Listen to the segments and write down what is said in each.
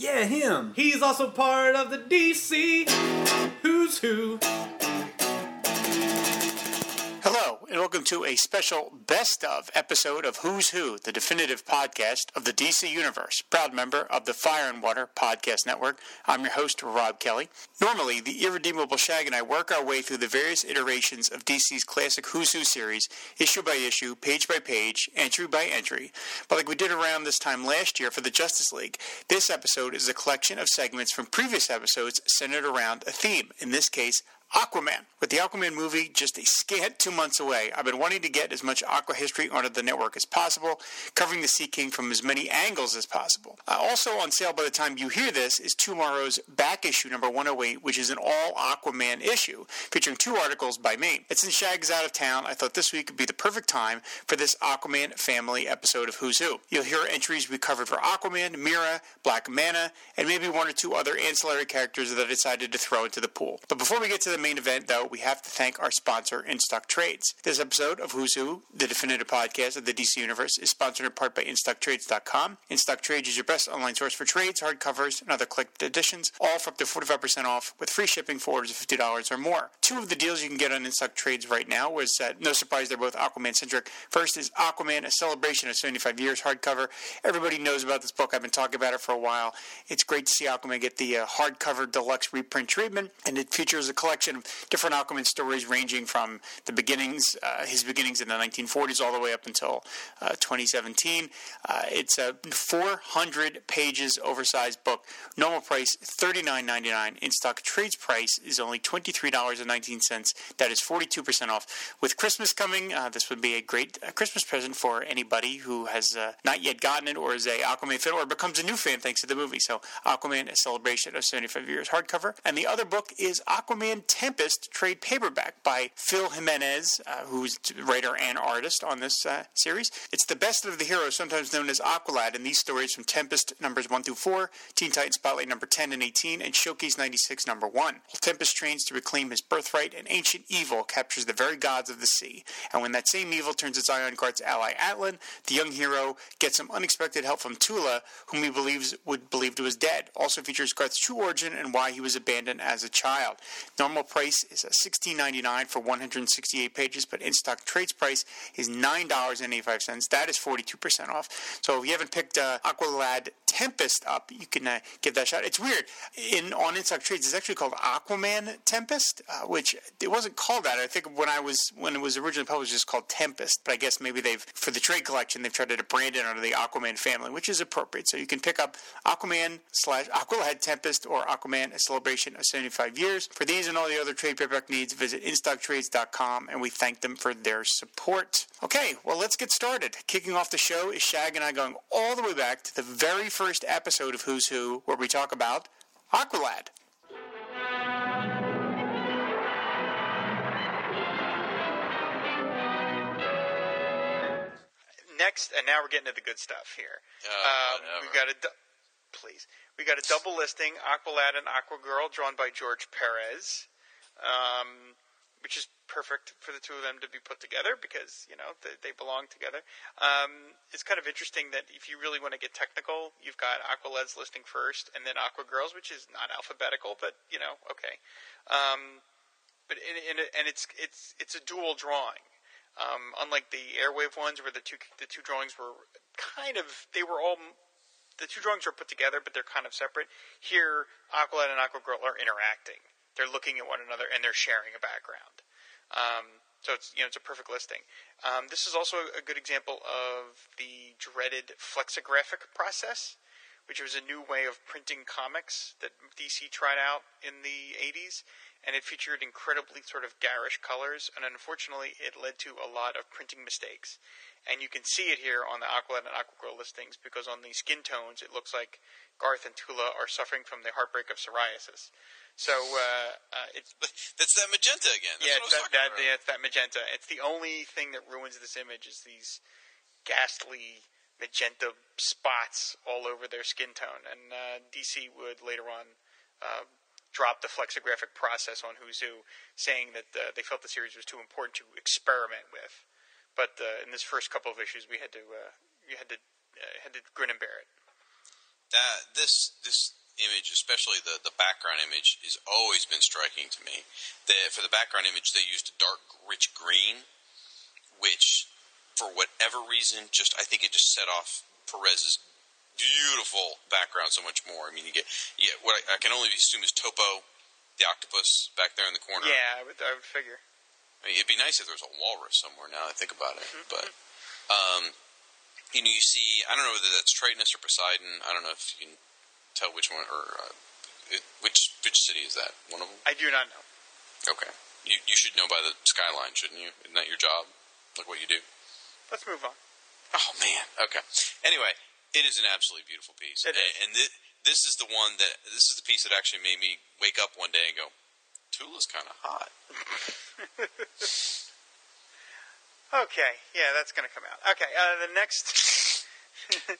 Yeah, him. He's also part of the DC Who's Who. And welcome to a special best of episode of Who's Who, the definitive podcast of the DC Universe, proud member of the Fire and Water Podcast Network. I'm your host, Rob Kelly. Normally, the irredeemable Shag and I work our way through the various iterations of DC's classic Who's Who series, issue by issue, page by page, entry by entry. But like we did around this time last year for the Justice League, this episode is a collection of segments from previous episodes centered around a theme, in this case, Aquaman. With the Aquaman movie just a scant two months away, I've been wanting to get as much Aqua history onto the network as possible, covering the Sea King from as many angles as possible. Uh, also on sale by the time you hear this is TwoMorrows' back issue number 108, which is an all Aquaman issue, featuring two articles by me. And since Shag's out of town, I thought this week would be the perfect time for this Aquaman family episode of Who's Who. You'll hear entries we covered for Aquaman, Mera, Black Manta, and maybe one or two other ancillary characters that I decided to throw into the pool. But before we get to the main event, though, we have to thank our sponsor, In Stock Trades. This episode of Who's Who, the definitive podcast of the DC Universe, is sponsored in part by InStockTrades.com. In Stock Trades is your best online source for trades, hardcovers, and other clicked editions, all for up to 45% off with free shipping for orders of $50 or more. Two of the deals you can get on In Stock Trades right now was no surprise, they're both Aquaman centric. First is Aquaman, a celebration of 75 years hardcover. Everybody knows about this book. I've been talking about it for a while. It's great to see Aquaman get the uh, hardcover deluxe reprint treatment, and it features a collection of different Aquaman stories ranging from the beginnings, uh, his beginnings in the 1940s, all the way up until uh, 2017. Uh, it's a 400 pages oversized book. Normal price $39.99. In stock trades price is only $23.19. That is 42% off. With Christmas coming, uh, this would be a great uh, Christmas present for anybody who has not yet gotten it or is a Aquaman fan or becomes a new fan thanks to the movie. So Aquaman, a celebration of 75 years hardcover. And the other book is Aquaman Tempest trade paperback by Phil Jimenez, uh, who's writer and artist on this uh, series. It's the best of the heroes, sometimes known as Aqualad, and these stories from Tempest numbers 1 through 4, Teen Titans Spotlight number 10 and 18, and Showcase 96 number 1. While Tempest trains to reclaim his birthright, and ancient evil captures the very gods of the sea. And when that same evil turns its eye on Garth's ally Atlan, the young hero gets some unexpected help from Tula, whom he believes would believed was dead. Also features Garth's true origin and why he was abandoned as a child. Normal price is $16.99 for 168 pages, but in stock trades price is $9.85. That is 42% off. So if you haven't picked uh, Aqualad Tempest up, you can uh, give that a shot. It's weird. In on in stock trades, it's actually called Aquaman Tempest, uh, which it wasn't called that. I think when I was when it was originally published, it was called Tempest. But I guess maybe they've for the trade collection they've tried to brand it under the Aquaman family, which is appropriate. So you can pick up Aquaman slash Aqualad Tempest or Aquaman: A Celebration of 75 Years. For these and all the other trade paperback needs, visit InStockTrades.com, and we thank them for their support. Okay, well let's get started. Kicking off the show is Shag and I going all the way back to the very first episode of Who's Who, where we talk about Aqualad. Next, and now we're getting to the good stuff here. um, we've got a, du- please, we got a double listing: Aqualad and Aquagirl, drawn by George Perez, um, which is perfect for the two of them to be put together because you know they, they belong together. Um, it's kind of interesting that if you really want to get technical, you've got Aqualad's listing first, and then Aqua Girls, which is not alphabetical, but you know, okay. Um, but in, in, and it's it's it's a dual drawing. Um, unlike the airwave ones, where the two the two drawings were kind of they were all the two drawings were put together, but they're kind of separate. Here, Aqualad and Aquagirl are interacting. They're looking at one another and they're sharing a background. Um, so it's you know it's a perfect listing. Um, this is also a good example of the dreaded flexographic process, which was a new way of printing comics that DC tried out in the 80s, and it featured incredibly sort of garish colors, and unfortunately, it led to a lot of printing mistakes. And you can see it here on the Aqualad and Aquagirl listings because on the skin tones, it looks like Garth and Tula are suffering from the heartbreak of psoriasis. So uh, uh, it's That's that magenta again. That's yeah, it's that, that, yeah, it's that magenta. It's the only thing that ruins this image is these ghastly magenta spots all over their skin tone. And uh, DC would later on uh, drop the flexographic process on Who's Who, saying that uh, they felt the series was too important to experiment with. But uh, in this first couple of issues, we had to uh, you had to uh, had to grin and bear it. this this image, especially the the background image, has always been striking to me. The, for the background image, they used a dark, rich green, which, for whatever reason, just I think it just set off Perez's beautiful background so much more. I mean, you get yeah, what I, I can only assume is Topo, the octopus back there in the corner. Yeah, I would, I would figure. I mean, it'd be nice if there was a walrus somewhere. Now that I think about it, but um, you know, you see, I don't know whether that's Tritonis or Poseidon. I don't know if you can tell which one or uh, it, which which city is that? One of them. I do not know. Okay, you you should know by the skyline, shouldn't you? Isn't that your job? Like what you do? Let's move on. Oh man. Okay. Anyway, it is an absolutely beautiful piece, It and, is. and thi- this is the one that this is the piece that actually made me wake up one day and go, Tula's kind of hot. Okay, yeah, that's going to come out. Okay, uh, the next.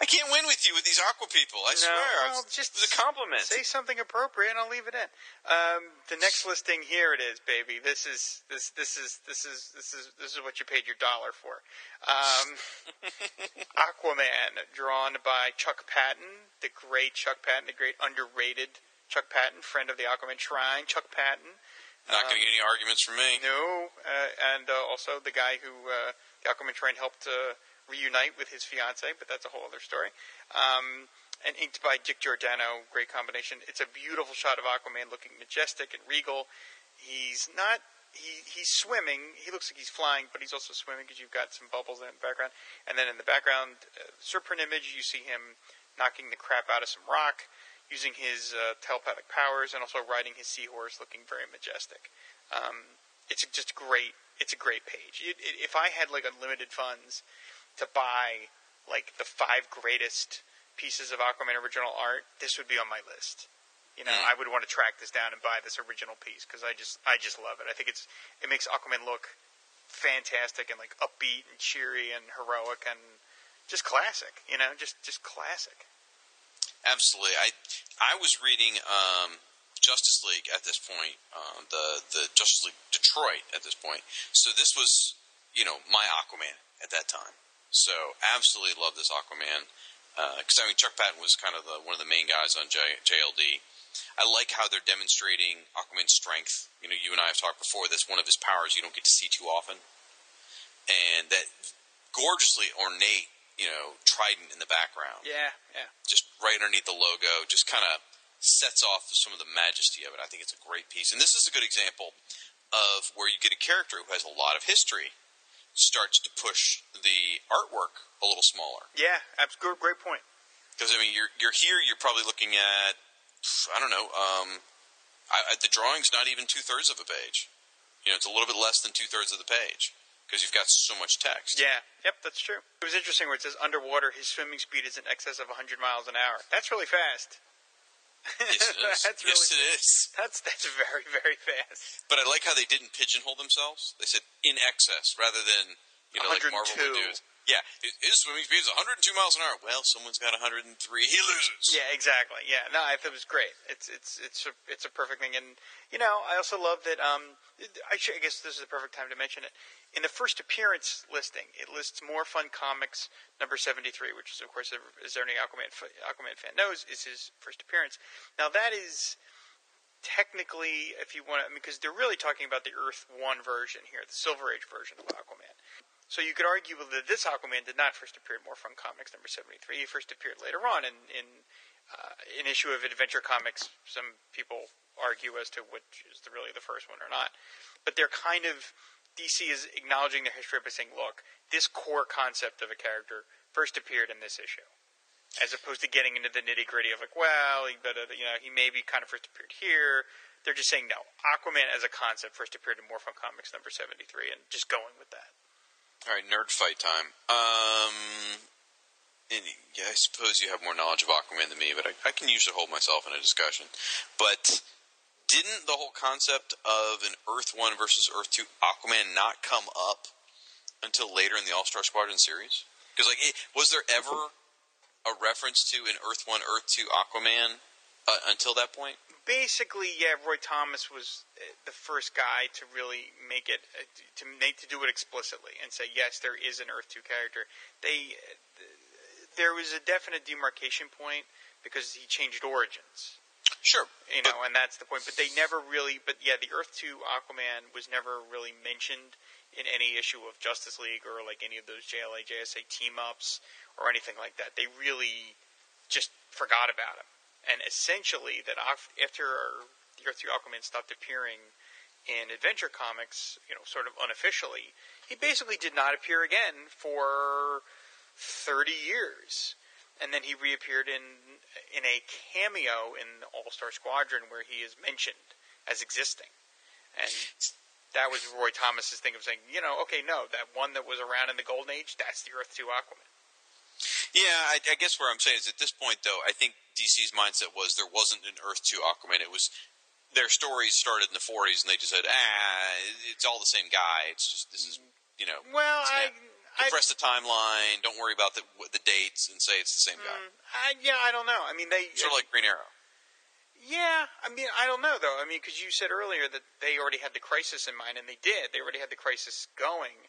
I can't win with you with these aqua people. I No, swear. Well, was- just it was a compliment. Say something appropriate, and I'll leave it in. Um, the next listing here it is, baby. This is this this is this is this is this is what you paid your dollar for. Um, Aquaman, drawn by Chuck Patton, the great Chuck Patton, the great underrated Chuck Patton, friend of the Aquaman Shrine, Chuck Patton. Not going to get any arguments from me. No, uh, and uh, also the guy who uh, the Aquaman Shrine helped uh, reunite with his fiance, but that's a whole other story. Um, and inked by Dick Giordano, great combination. It's a beautiful shot of Aquaman looking majestic and regal. He's not. He, he's swimming. He looks like he's flying, but he's also swimming because you've got some bubbles in the background. And then in the background, uh, image, you see him knocking the crap out of some rock using his uh, telepathic powers and also riding his seahorse, looking very majestic. Um, it's just great. It's a great page. It, it, if I had like unlimited funds to buy like the five greatest pieces of Aquaman original art, this would be on my list. You know, Hmm. I would want to track this down and buy this original piece because I just, I just love it. I think it's, it makes Aquaman look fantastic and like upbeat and cheery and heroic and just classic. You know, just, just classic. Absolutely. I I was reading um, Justice League at this point, um, the the Justice League Detroit at this point. So this was, you know, my Aquaman at that time. So absolutely love this Aquaman uh, because I mean Chuck Patton was kind of the, one of the main guys on J, JLD. I like how they're demonstrating Aquaman's strength. You know, you and I have talked before. That's one of his powers you don't get to see too often, and that gorgeously ornate, you know, trident in the background Yeah, yeah. just right underneath the logo, just kind of sets off some of the majesty of it. I think it's a great piece, and this is a good example of where you get a character who has a lot of history starts to push the artwork a little smaller. Yeah, abs- good, great point. Because I mean, you're you're here, you're probably looking at I don't know, um, I, I, the drawing's not even two thirds of a page. You know, it's a little bit less than two thirds of the page because you've got so much text. Yeah, yep, that's true. It was interesting where it says underwater, his swimming speed is in excess of 100 miles an hour. That's really fast. Yes, it is. that's yes, really it is. That's that's very very fast. But I like how they didn't pigeonhole themselves. They said in excess rather than you know like Marvel would do. Yeah, his- swimming speed is 102 miles an hour. Well, someone's got 103. He loses. Yeah, exactly. Yeah, no, I thought it was great. It's it's it's a, it's a perfect thing, and you know, I also love that. Um, I should, I guess this is the perfect time to mention it. In the first appearance listing, it lists More Fun Comics number 73, which is of course, as any Aquaman Aquaman fan knows, is his first appearance. Now that is technically, if you want to, because they're really talking about the Earth One version here, the Silver Age version of Aquaman. So you could argue that this Aquaman did not first appear in More Fun Comics number 73. He first appeared later on in, in uh, an issue of Adventure Comics. Some people argue as to which is the, really the first one or not. But they're kind of, DC is acknowledging their history by saying, look, this core concept of a character first appeared in this issue. as opposed to getting into the nitty gritty of like, well, he, uh, you know, he maybe kind of first appeared here. They're just saying no. Aquaman as a concept first appeared in More Fun Comics number seventy three, and just going with that. All right, nerd fight time. Um, yeah, I suppose you have more knowledge of Aquaman than me, but I, I can usually hold myself in a discussion. But didn't the whole concept of an Earth One versus Earth Two Aquaman not come up until later in the All Star Squadron series? Because like, was there ever a reference to an Earth One, Earth Two Aquaman uh, until that point? Basically, yeah, Roy Thomas was uh, the first guy to really make it uh, to make to do it explicitly and say yes, there is an Earth Two character. They uh, there was a definite demarcation point because he changed origins. Sure, you know, and that's the point. But they never really. But yeah, the Earth Two Aquaman was never really mentioned in any issue of Justice League or like any of those JLA JSA team ups or anything like that. They really just forgot about him. And essentially, that after the Earth Two Aquaman stopped appearing in Adventure Comics, you know, sort of unofficially, he basically did not appear again for thirty years and then he reappeared in in a cameo in All Star Squadron where he is mentioned as existing, and that was Roy Thomas's thing of saying, you know, okay, no, that one that was around in the Golden Age, that's the Earth Two Aquaman. Yeah, I, I guess where I'm saying is at this point, though, I think DC's mindset was there wasn't an Earth Two Aquaman. It was their stories started in the 40s, and they just said, ah, it's all the same guy. It's just this is you know. Well, I compress the timeline. Don't worry about the the dates and say it's the same guy. Mm, I, yeah, I don't know. I mean, they sort of like Green Arrow. Yeah, I mean, I don't know though. I mean, because you said earlier that they already had the crisis in mind, and they did. They already had the crisis going,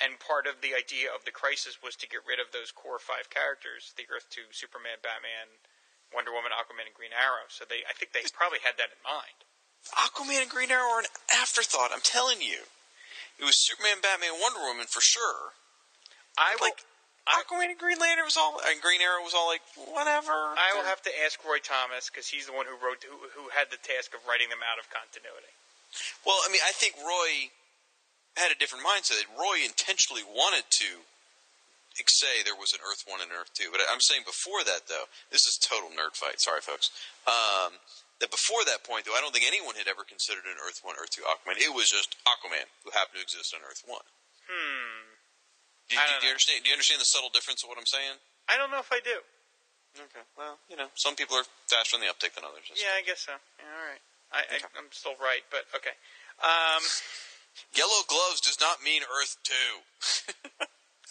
and part of the idea of the crisis was to get rid of those core five characters: the Earth Two, Superman, Batman, Wonder Woman, Aquaman, and Green Arrow. So they, I think they probably had that in mind. Aquaman and Green Arrow are an afterthought. I'm telling you, it was Superman, Batman, Wonder Woman for sure. I like Aquaman and Green Lantern was all, and Green Arrow was all like whatever. I will have to ask Roy Thomas because he's the one who wrote, who, who had the task of writing them out of continuity. Well, I mean, I think Roy had a different mindset. Roy intentionally wanted to say there was an Earth One and Earth Two, but I'm saying before that, though, this is total nerd fight. Sorry, folks. Um, that before that point, though, I don't think anyone had ever considered an Earth One, Earth Two Aquaman. It was just Aquaman who happened to exist on Earth One. Hmm. Do, do, do you understand? Do you understand the subtle difference of what I'm saying? I don't know if I do. Okay. Well, you know, some people are faster on the uptake than others. Yeah, I guess so. Yeah, all right. I, okay. I, am still right, but okay. Um, Yellow gloves does not mean Earth Two.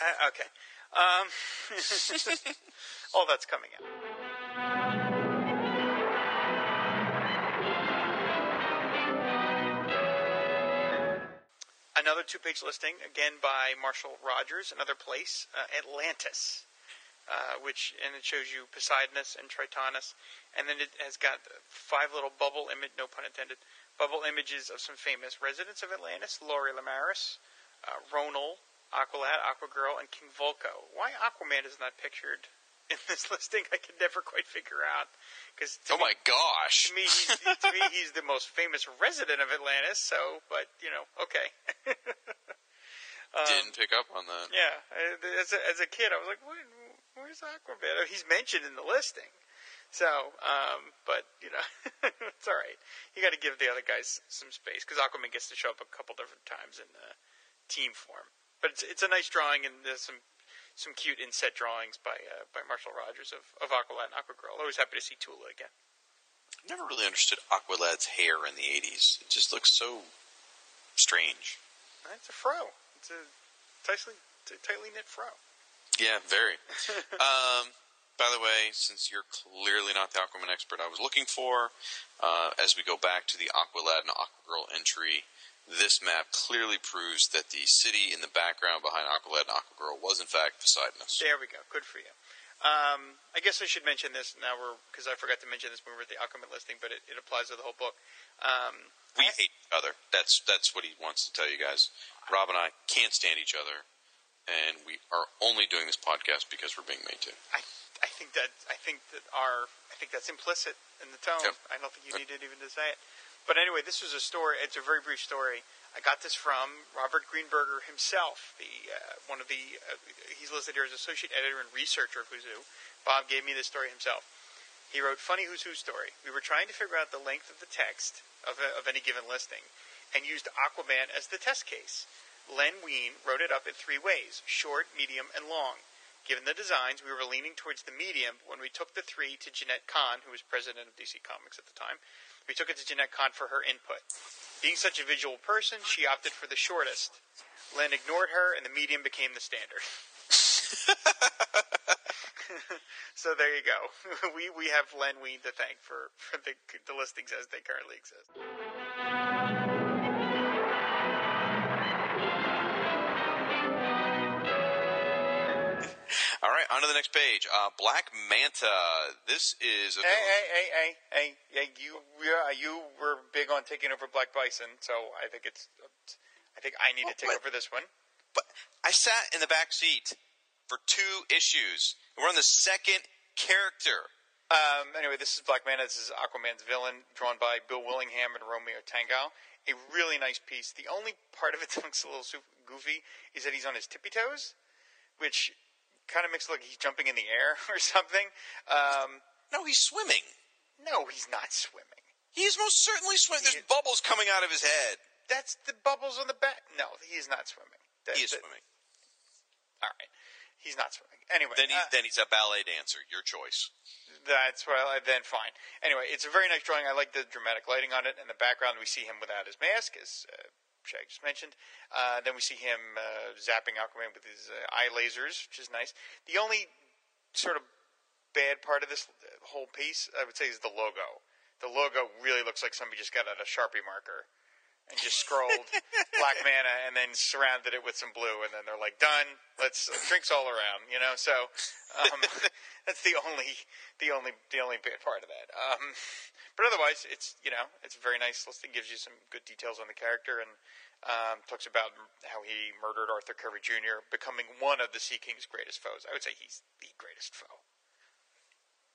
uh, okay. Um, all that's coming out. Another two page listing, again by Marshall Rogers, another place, uh, Atlantis, uh, which, and it shows you Poseidonis and Tritonis. And then it has got five little bubble image, no pun intended, bubble images of some famous residents of Atlantis Lori Lemaris, uh, Ronal, Aqualad, Aquagirl, and King Vulko. Why Aquaman is not pictured in this listing, I can never quite figure out. Because oh me, my gosh, to me, he's, to me, he's the most famous resident of Atlantis. So, but you know, okay. um, Didn't pick up on that. Yeah, as a, as a kid, I was like, "Where's Aquaman?" Oh, he's mentioned in the listing. So, um, but you know, it's all right. You got to give the other guys some space because Aquaman gets to show up a couple different times in the team form. But it's it's a nice drawing and there's some some cute inset drawings by uh, by Marshall Rogers of, of Aqualad and Aquagirl. Always happy to see Tula again. I Never really understood Aqualad's hair in the '80s. It just looks so strange. It's a fro. It's a tightly, tightly knit fro. Yeah, very. um, by the way, since you're clearly not the Aquaman expert I was looking for, uh, as we go back to the Aqualad and Aquagirl entry this map clearly proves that the city in the background behind Aqualad and Aquagirl was in fact Poseidonis. There we go. Good for you. Um, I guess I should mention this now, because I forgot to mention this when we were at the Aquaman listing, but it, it applies to the whole book. Um, we I, hate each other. That's that's what he wants to tell you guys. Rob and I can't stand each other, and we are only doing this podcast because we're being made to. I I think that I think that our I think that's implicit in the tone. Yep. I don't think you needed even to say it. But anyway, this was a story. It's a very brief story. I got this from Robert Greenberger himself, the uh, one of the uh, he's listed here as associate editor and researcher of Who's Who, Bob gave me this story himself. He wrote Funny Who's Who story. We were trying to figure out the length of the text of, a, of any given listing and used Aquaman as the test case. Len Wein wrote it up in three ways short, medium, and long. Given the designs, we were leaning towards the medium when we took the three to Jenette Kahn, who was president of DC Comics at the time. We took it to Jenette Kahn for her input. Being such a visual person, she opted for the shortest. Len ignored her, and the medium became the standard. so there you go. we we have Len Wein to thank for, for the, the listings as they currently exist. To the next page. Uh, Black Manta. This is a Hey, hey, hey, hey, hey, hey! You, yeah, you were big on taking over Black Bison, so I think it's, I think I need to take What? over this one. But I sat in the back seat for two issues. We're on the second character. Um, anyway, this is Black Manta. This is Aquaman's villain, drawn by Bill Willingham and Romeo Tanghal. A really nice piece. The only part of it that looks a little goofy is that he's on his tippy toes, which kind of makes it look like he's jumping in the air or something. Um, No, he's swimming. no, he's not swimming. He's most certainly swimming. There's He- bubbles coming out of his head. That's the bubbles on the back. No, he is not swimming. That- He is that- swimming. All right, he's not swimming. Anyway, Then, he, uh, then he's a ballet dancer. Your choice. That's well, then fine. Anyway, it's a very nice drawing. I like the dramatic lighting on it. In the background, we see him without his mask, as uh, Shag just mentioned. Uh, then we see him uh, zapping Aquaman with his uh, eye lasers, which is nice. The only sort of bad part of this whole piece, I would say, is the logo. The logo really looks like somebody just got out a Sharpie marker and just scrolled Black Manta and then surrounded it with some blue, and then they're like, "Done. Let's uh, drinks all around." You know, so um, that's the only, the only, the only bad part of that. Um, but otherwise, it's you know, it's a very nice list listing. Gives you some good details on the character and um, talks about how he murdered Arthur Curry Jr., becoming one of the Sea King's greatest foes. I would say he's the greatest foe.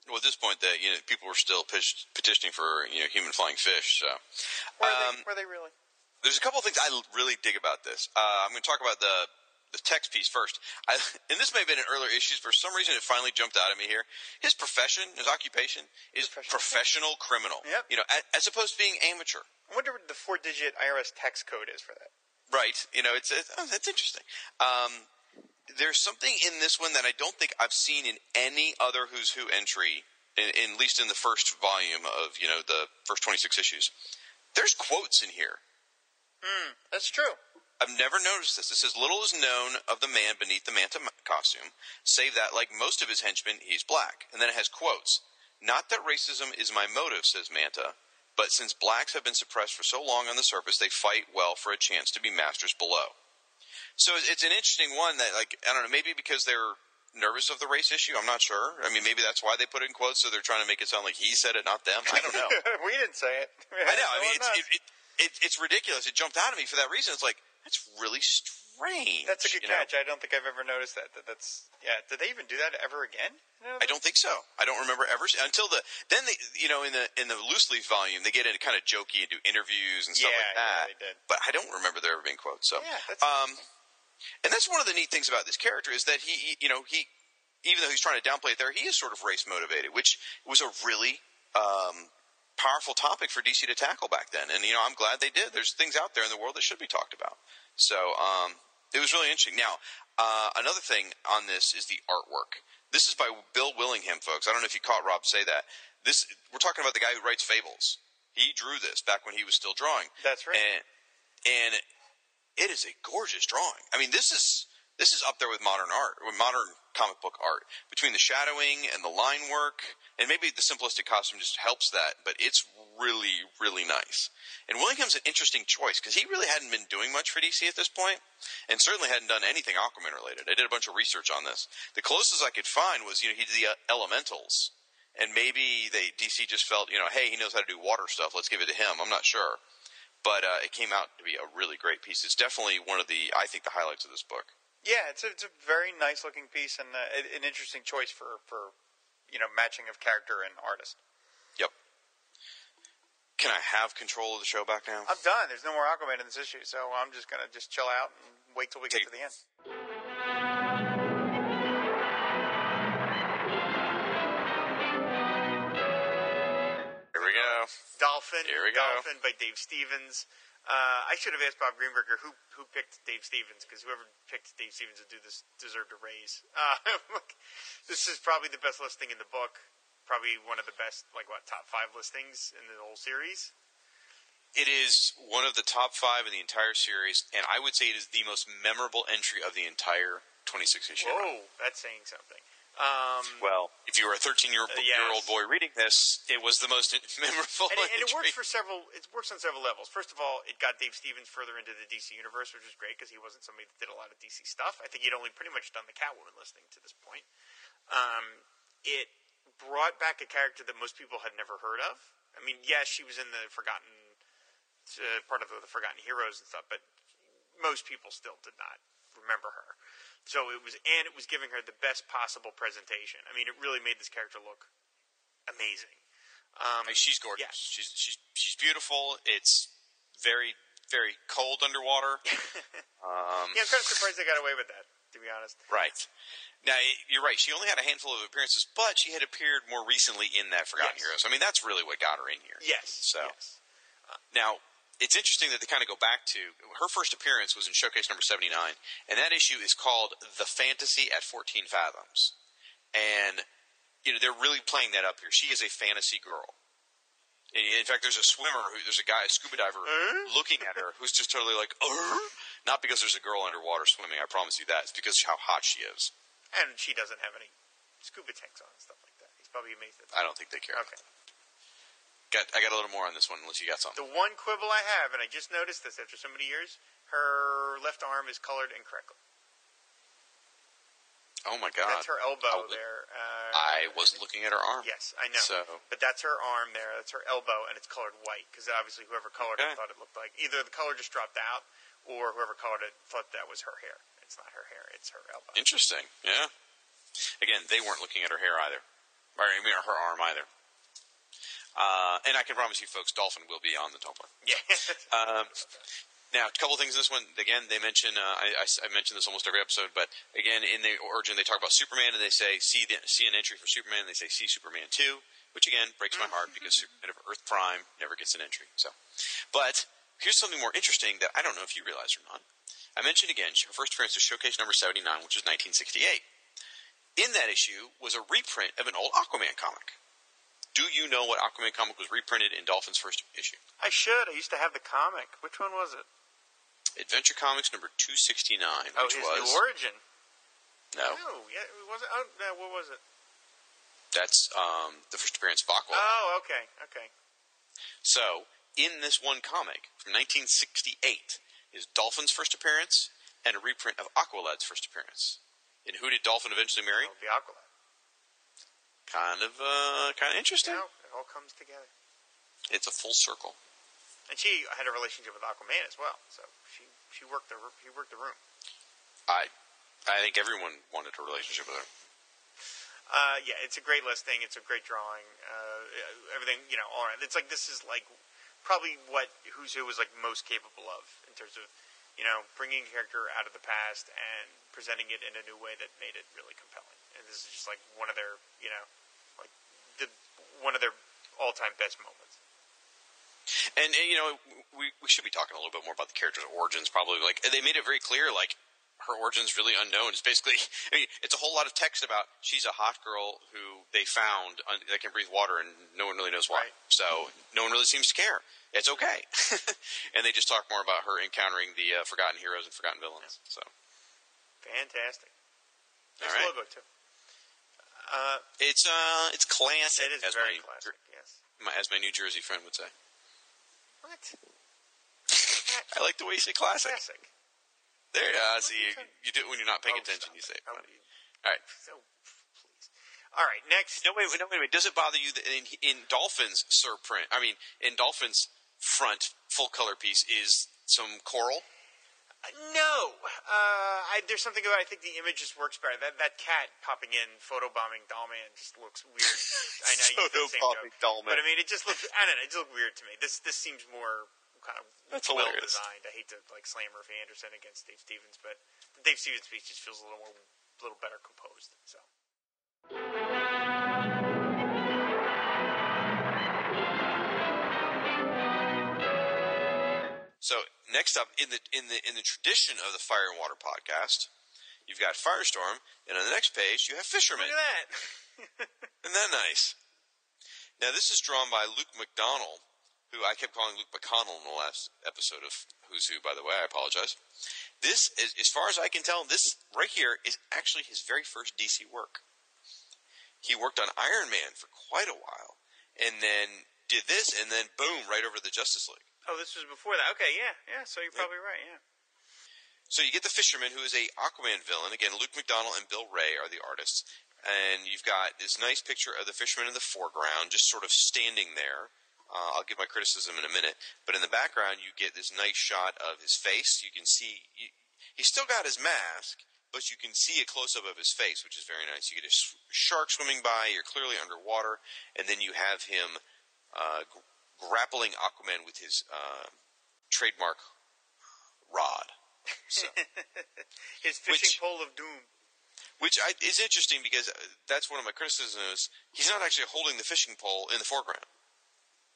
Well, at this point, that you know, people were still pitched, petitioning for you know human flying fish. So, Were, um, they, were they really? there's a couple of things I really dig about this. Uh, I'm going to talk about the the text piece first. I, and this may have been in earlier issues. For some reason, it finally jumped out at me here. His profession, his occupation, is Professional. professional criminal. Yep. You know, as, as opposed to being amateur. I wonder what the four-digit IRS tax code is for that. Right. You know, it's, it's oh, that's interesting. Um, there's something in this one that I don't think I've seen in any other Who's Who entry, in, in at least in the first volume of you know the first 26 issues. There's quotes in here. Hmm, that's true. I've never noticed this. It says little is known of the man beneath the manta costume, save that, like most of his henchmen, he's black. And then it has quotes. Not that racism is my motive, says Manta, but since blacks have been suppressed for so long on the surface, they fight well for a chance to be masters below. So it's- an interesting one that, like, I don't know, maybe because they're nervous of the race issue. I'm not sure. I mean, maybe that's why they put it in quotes, so they're trying to make it sound like he said it, not them. I don't know. we didn't say it. I know. I mean, it's, it, it, it, it's ridiculous. It jumped out at me for that reason. It's like, that's really strange. That's a good you know? catch. I don't think I've ever noticed that. that. That's yeah. Did they even do that ever again? I don't think so. I don't remember ever until the then they you know in the in the loose leaf volume they get into kind of jokey and do interviews and stuff Yeah, like yeah, that. they did. But I don't remember there ever being quotes. So Yeah, that's- um, and that's one of the neat things about this character is that he, you know he even though he's trying to downplay it there he is sort of race motivated, which was a really um, powerful topic for DC to tackle back then. And you know I'm glad they did. There's things out there in the world that should be talked about. So um, it was really interesting. Now uh, another thing on this is the artwork. This is by Bill Willingham, folks. I don't know if you caught Rob say that. This we're talking about the guy who writes fables. He drew this back when he was still drawing. That's right. And, and it is a gorgeous drawing. I mean, this is this is up there with modern art, with modern comic book art. Between the shadowing and the line work, and maybe the simplistic costume just helps that, but it's really, really nice. And Willingham's an interesting choice because he really hadn't been doing much for DC at this point, and certainly hadn't done anything Aquaman related. I did a bunch of research on this. The closest I could find was, you know, he did the uh, Elementals, and maybe they DC just felt, you know, hey, he knows how to do water stuff. Let's give it to him. I'm not sure, but uh, it came out to be a really great piece. It's definitely one of the, I think, the highlights of this book. Yeah, it's a, it's a very nice looking piece and uh, an interesting choice for for you know matching of character and artist. Yep. Can I have control of the show back now? I'm done. There's no more Aquaman in this issue, so I'm just gonna just chill out and wait till we get to the end. Dolphin. Here we go. Dolphin by Dave Stevens. Uh, I should have asked Bob Greenberger who who picked Dave Stevens because whoever picked Dave Stevens to do this deserved a raise. Uh, this is probably the best listing in the book. Probably one of the best, like what, top five listings in the whole series. It is one of the top five in the entire series, and I would say it is the most memorable entry of the entire 26 issue. run. Whoa, that's saying something. Um, Well, if you were a 13 year, Uh, year old boy reading this, it was the most memorable. and, it, and it works for several. It works on several levels. First of all, it got Dave Stevens further into the DC universe, which was great because he wasn't somebody that did a lot of DC stuff. I think he'd only pretty much done the Catwoman listing to this point. Um, it brought back a character that most people had never heard of. I mean, yes, she was in the Forgotten uh, part of the, the Forgotten Heroes and stuff, but most people still did not remember her. So it was, and it was giving her the best possible presentation. I mean, it really made this character look amazing. Um, Like, she's gorgeous. Yeah. She's she's she's beautiful. It's very very cold underwater. um, Yeah, I'm kind of surprised they got away with that, to be honest. Right. Now you're right. She only had a handful of appearances, but she had appeared more recently in that Forgotten Yes. Heroes. I mean, that's really what got her in here. Yes. So yes. now it's interesting that they kind of go back to her first appearance was in Showcase number 79, and that issue is called "The Fantasy at 14 Fathoms," and you know they're really playing that up here. She is a fantasy girl. In in fact, there's a swimmer who, there's a guy, a scuba diver, Huh? looking at her who's just totally like, "Arr?" not because there's a girl underwater swimming. I promise you that. It's because of how hot she is. And she doesn't have any scuba tanks on and stuff like that. He's probably amazed at that. I don't think they care. Okay. Got, I got a little more on this one, unless you got something. The one quibble I have, and I just noticed this after so many years, her left arm is colored incorrectly. Oh my god! That's her elbow I there. Uh, I wasn't looking at her arm. Yes, I know. So But that's her arm there. That's her elbow, and it's colored white because obviously whoever colored Okay. it thought it looked like either the color just dropped out, or whoever colored it thought that was her hair. It's not her hair; it's her elbow. interesting. Yeah. Again, they weren't looking at her hair either, or I mean her arm either. Uh, and I can promise you, folks, Dolphin will be on the Tumblr. Yeah. Um, now, a couple of things in this one. Again, they mention uh, I, I, I mention this almost every episode, but again, in the origin, they talk about Superman, and they say see the, see an entry for Superman. And they say see Superman two, which again breaks my heart because Superman of Earth Prime never gets an entry. So, but here's something more interesting that I don't know if you realize or not. I mentioned again her first appearance was Showcase number seventy nine, which was 1968. In that issue was a reprint of an old Aquaman comic. Do you know what Aquaman comic was reprinted in Dolphin's first issue? I should. I used to have the comic. Which one was it? Adventure Comics number 269, Oh, which his was new origin. no, Oh, yeah, it wasn't. Oh, no, what was it? that's um, the first appearance of Aquaman. Oh, okay, okay. So, in this one comic from 1968 is Dolphin's first appearance and a reprint of Aqualad's first appearance. And who did Dolphin eventually marry? Oh, the Aqualad. Kind of, uh, kind of interesting. It all comes together. It's a full circle. And she had a relationship with Aquaman as well, so she she worked the she worked the room. I, I think everyone wanted a relationship with her. Uh, yeah, it's a great listing. It's a great drawing. Uh, everything, you know, all right. It's like this is like probably what Who's Who was like most capable of in terms of, you know, bringing a character out of the past and presenting it in a new way that made it really compelling. And this is just like one of their, you know, one of their all-time best moments. And, and, you know, we, we should be talking a little bit more about the character's origins. Probably like they made it very clear, like her origins really unknown. It's basically, I mean, it's a whole lot of text about she's a hot girl who they found un, that can breathe water, and no one really knows why. Right. So no one really seems to care. It's okay, and they just talk more about her encountering the uh, forgotten heroes and forgotten villains. So Fantastic. All Nice right. logo too. Uh, it's uh, it's classic. it is as very my, classic. Yes. my as my New Jersey friend would say. What? I like the way you say classic. Classic. There, uh, see, you, you do it when you're not paying Oh, attention. You say it. funny. All right. So, please. All right, next. No, wait, wait, no, wait, wait. Does it bother you that in, in Dolphin's surprint, I mean, in Dolphin's front full color piece is some coral? No, uh, I, there's something about. I think the image just works better. That that cat popping in, photobombing Dollman just looks weird. I know you the same joke, Dollman. but I mean, it just looks. I don't know. It just looks weird to me. This this seems more kind of That's well hilarious. designed. I hate to like slam Murphy Anderson against Dave Stevens, but the Dave Stevens piece just feels a little more, a little better composed. So. Next up in the in the in the tradition of the Fire and Water podcast, you've got Firestorm, and on the next page you have Fisherman. Look at that. Isn't that nice? Now this is drawn by Luke McDonnell, who I kept calling Luke McConnell in the last episode of Who's Who. By the way, I apologize. This is, as far as I can tell, this right here is actually his very first DC work. He worked on Iron Man for quite a while, and then did this, and then boom, right over the Justice League. Oh, this was before that. Okay, yeah, yeah. So you're probably right. Yeah. So you get the Fisherman, who is a Aquaman villain. Again, Luke McDonnell and Bill Wray are the artists, and you've got this nice picture of the Fisherman in the foreground, just sort of standing there. Uh, I'll give my criticism in a minute, but in the background you get this nice shot of his face. You can see you, he's still got his mask, but you can see a close up of his face, which is very nice. You get a sh- shark swimming by. You're clearly underwater, and then you have him uh, grappling Aquaman with his uh, trademark rod. So, His fishing Which- pole of doom. which I, is interesting because uh, that's one of my criticisms. He's not actually holding the fishing pole in the foreground.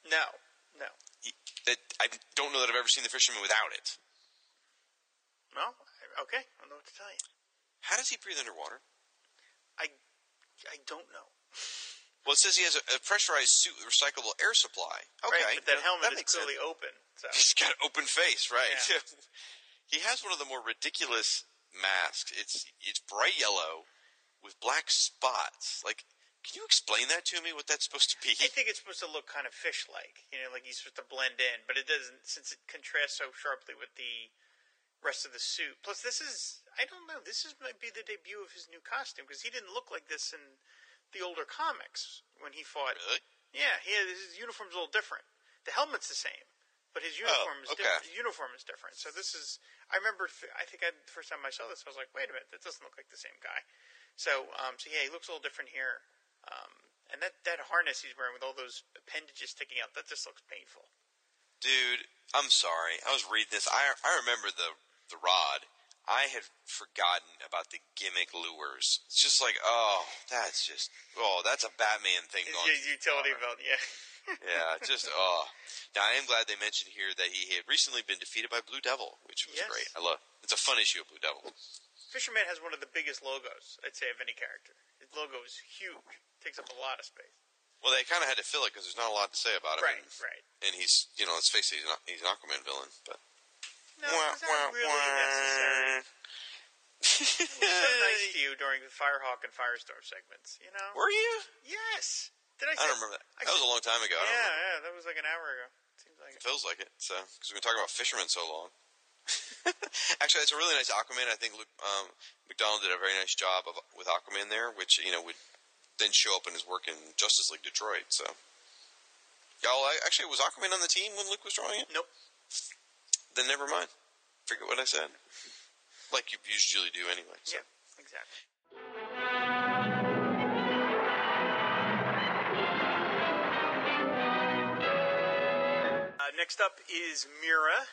No, no. He, that I don't know that I've ever seen the fisherman without it. Well, okay. I don't know what to tell you. How does he breathe underwater? I, I don't know. Well, it says he has a, a pressurized suit with recyclable air supply. Okay, Right, but that well, helmet that is clearly sense. open. So He's got an open face, right? Yeah. he has one of the more ridiculous masks. It's it's bright yellow with black spots. Like, can you explain that to me? What that's supposed to be? I think it's supposed to look kind of fish-like. You know, like he's supposed to blend in, but it doesn't since it contrasts so sharply with the rest of the suit. Plus, this is I don't know. This is might be the debut of his new costume because he didn't look like this in the older comics when he fought. Really? Yeah, he his uniform's a little different. The helmet's the same, but his uniform is Oh, okay. different. His uniform is different. So this is. I remember. I think I, the first time I saw this, I was like, "Wait a minute, that doesn't look like the same guy." So, um, so yeah, he looks a little different here. Um, and that that harness he's wearing with all those appendages sticking out, that just looks painful. Dude, I'm sorry. I was reading this. I I remember the the rod. I had forgotten about the gimmick lures. It's just like, oh, that's just, oh, that's a Batman thing His going. utility belt, yeah. yeah, just oh. Now I am glad they mentioned here that he had recently been defeated by Blue Devil, which was Yes. great. I love. It's a fun issue of Blue Devil. Fisherman has one of the biggest logos, I'd say, of any character. His logo is huge, takes up a lot of space. Well, they kind of had to fill it because there's not a lot to say about him. Right, and, right. and he's, you know, let's face it, he's, not, he's an Aquaman villain. But No, Wah, it's not wah, really wah. necessary. It was so nice to you during the Firehawk and Firestorm segments, you know? Were you? Yes. Did I I don't remember that. I That was a long time ago. I don't yeah, yeah, that was like an hour ago. Seems like It feels like it. So because we've been talking about fishermen so long. Actually, it's a really nice Aquaman. I think Luke, um, McDonnell did a very nice job of with Aquaman there, which you know would then show up in his work in Justice League Detroit. So, y'all, I, actually, was Aquaman on the team when Luke was drawing it? Nope. Then never mind. Forget what I said. Like you usually do anyway. So. Yeah, exactly. Uh, next up is Mera,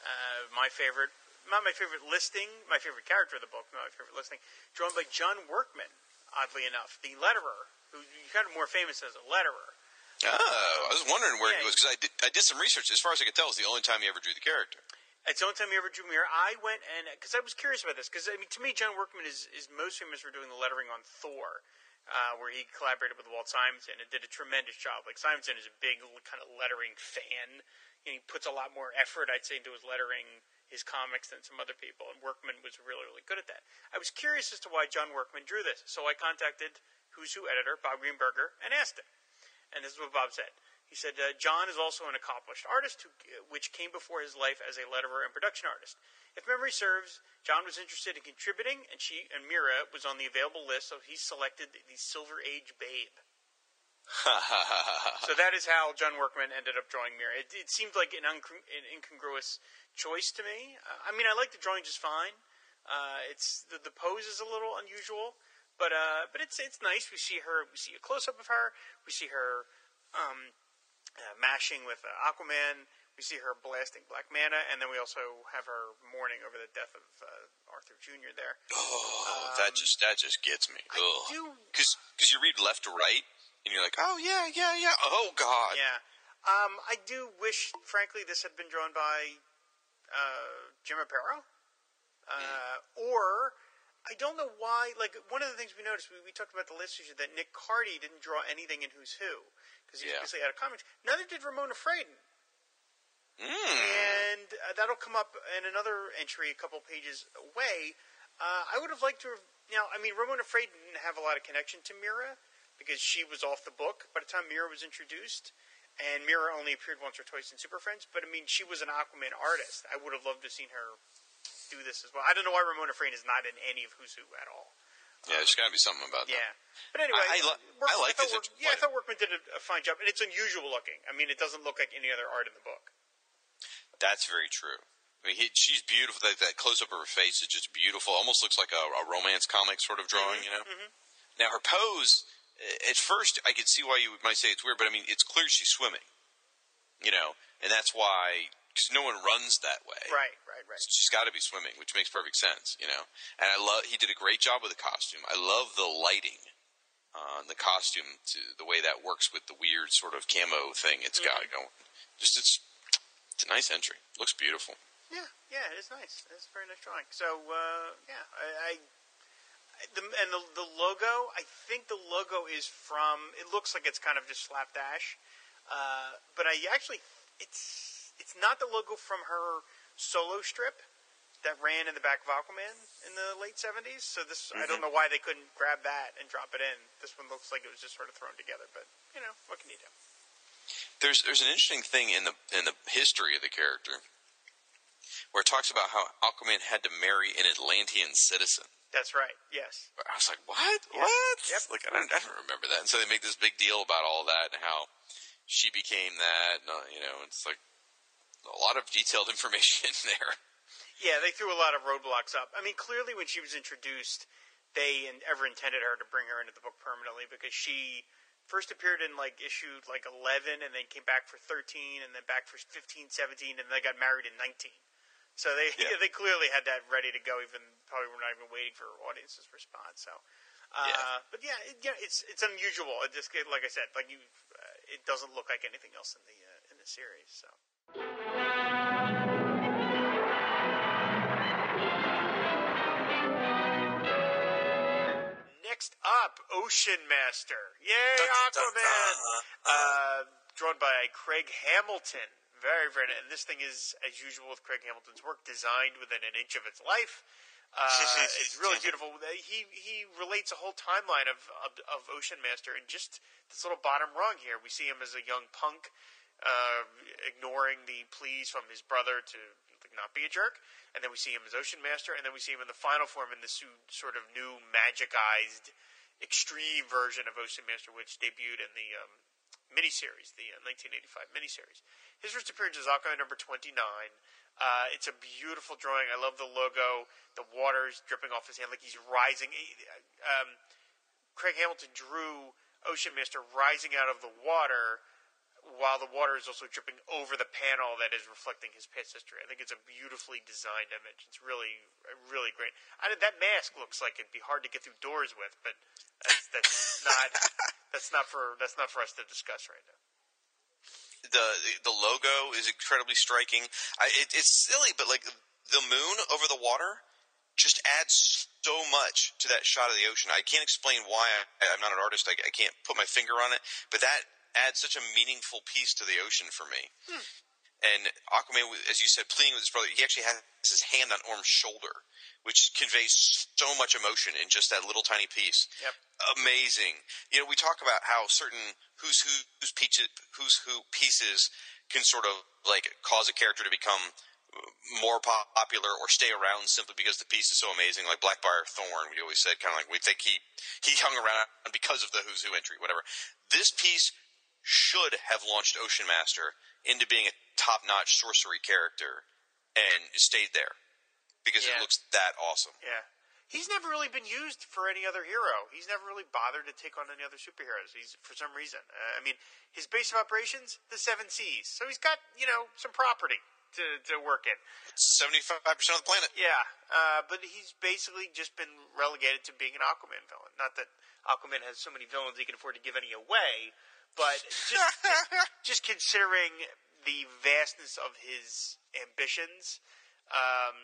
uh, my favorite, not my favorite listing, my favorite character of the book, not my favorite listing, drawn by John Workman, oddly enough, the letterer, who you're kind of more famous as a letterer. Oh, I was wondering where Yeah. he was because I did, I did some research. As far as I could tell, it was the only time he ever drew the character. It's the only time he ever drew Mera. I went and because I was curious about this because I mean to me John Workman is is most famous for doing the lettering on Thor, uh, where he collaborated with Walt Simonson and did a tremendous job. Like Simonson is a big kind of lettering fan, and he puts a lot more effort, I'd say, into his lettering his comics than some other people. And Workman was really really good at that. I was curious as to why John Workman drew this, so I contacted Who's Who editor Bob Greenberger and asked him. And this is what Bob said. He said, uh, John is also an accomplished artist, who, which came before his life as a letterer and production artist. If memory serves, John was interested in contributing, and she and Mera was on the available list, so he selected the Silver Age Babe. so that is how John Workman ended up drawing Mera. It, it seemed like an, an incongruous choice to me. Uh, I mean, I like the drawing just fine. Uh, it's the, the pose is a little unusual, but uh, but it's it's nice. We see her. We see a close up of her. We see her um, uh, mashing with uh, Aquaman. We see her blasting Black Manta, and then we also have her mourning over the death of uh, Arthur Jr. There. Oh, that just that just gets me. Um, do Because you read left to right, and you're like, oh yeah, yeah, yeah. Oh god. Yeah, Um, I do wish, frankly, this had been drawn by uh, Jim Aparo. Uh, Or, I don't know why, like, one of the things we noticed, we, we talked about the list issue, that Nick Cardy didn't draw anything in Who's Who, because he's Yeah. basically out of comics. Neither did Ramona Fradon. Mm. And uh, that'll come up in another entry a couple pages away. Uh, I would have liked to have. Now, I mean, Ramona Fradon didn't have a lot of connection to Mera because she was off the book by the time Mera was introduced, and Mera only appeared once or twice in Super Friends. But I mean, she was an Aquaman artist. I would have loved to have seen her do this as well. I don't know why Ramona Fradon is not in any of Who's Who at all. Yeah, there's got to be something about that. Yeah, but anyway, I- I Work- I like this Work- yeah, I thought Workman did a, a fine job, and it's unusual looking. I mean, it doesn't look like any other art in the book. That's very true. I mean, he, she's beautiful. That, that close up of her face is just beautiful. Almost looks like a, a romance comic sort of drawing, mm-hmm, you know. Mm-hmm. Now her pose, at first, I could see why you might say it's weird, but I mean, it's clear she's swimming, you know, and that's why because no one runs that way. Right, right, right. She's got to be swimming, which makes perfect sense, you know. And I love he did a great job with the costume. I love the lighting on the costume to the way that works with the weird sort of camo thing it's got going. Just it's it's a nice entry. Looks beautiful. Yeah, yeah, it is nice. It's a very nice drawing. So, uh, yeah, I, I the, and the the logo. I think the logo is from. It looks like it's kind of just slapdash, uh, but I actually it's it's not the logo from her solo strip that ran in the back of Aquaman in the late seventies. So this, I don't know why they couldn't grab that and drop it in. This one looks like it was just sort of thrown together, but you know, what can you do? There's there's an interesting thing in the in the history of the character where it talks about how Aquaman had to marry an Atlantean citizen. That's right. Yes. I was like, what? Yep. What? Yep. Like, I don't, I don't remember that. And so they make this big deal about all that and how she became that. And, uh, you know, it's like a lot of detailed information there. Yeah, they threw a lot of roadblocks up. I mean, clearly when she was introduced, they ever intended her to bring her into the book permanently because she first appeared in like issue like 11 and then came back for 13 and then back for 15, 17 and they got married in 19. So they Yeah. they clearly had that ready to go even probably were not even waiting for audience's response. So uh, Yeah. but yeah, it, yeah, it's it's unusual. It just like I said, like you uh, it doesn't look like anything else in the uh, in the series. So Next up, Ocean Master. Yay, Aquaman! Uh, drawn by Craig Hamilton. Very, very nice. And this thing is, as usual with Craig Hamilton's work, designed within an inch of its life. Uh, it's really beautiful. He he relates a whole timeline of, of of Ocean Master in just this little bottom rung here. We see him as a young punk, uh, ignoring the pleas from his brother to not be a jerk, and then we see him as Ocean Master, and then we see him in the final form in this sort of new magicized, extreme version of Ocean Master, which debuted in the um, miniseries, the uh, 1985 miniseries. His first appearance is Aquaman number 29. Uh, it's a beautiful drawing. I love the logo. The water's dripping off his hand like he's rising. Um, Craig Hamilton drew Ocean Master rising out of the water while the water is also dripping over the panel that is reflecting his past history. I think it's a beautifully designed image. It's really, really great. I mean, that mask looks like it'd be hard to get through doors with, but that's, that's not that's not for that's not for us to discuss right now. the the logo is incredibly striking. I, it, it's silly, but like the moon over the water just adds so much to that shot of the ocean. I can't explain why. I, I'm not an artist. I, I can't put my finger on it, but that adds such a meaningful piece to the ocean for me. Hmm. And Aquaman, as you said, pleading with his brother, he actually has his hand on Orm's shoulder, which conveys so much emotion in just that little tiny piece. Yep. Amazing. You know, we talk about how certain who's who who's pieces who's who pieces can sort of like cause a character to become more popular or stay around simply because the piece is so amazing. Like Blackfire Thorn, we always said kind of like we think he he hung around because of the Who's Who entry, whatever. This piece should have launched Ocean Master into being a top-notch sorcery character, and stayed there because Yeah. it looks that awesome. Yeah. He's never really been used for any other hero. He's never really bothered to take on any other superheroes. He's for some reason. Uh, I mean, his base of operations, the Seven Seas. So he's got you know some property to to work in. Seventy-five percent of the planet. Yeah, uh, but he's basically just been relegated to being an Aquaman villain. Not that Aquaman has so many villains he can afford to give any away, but just, just just considering the vastness of his ambitions, um,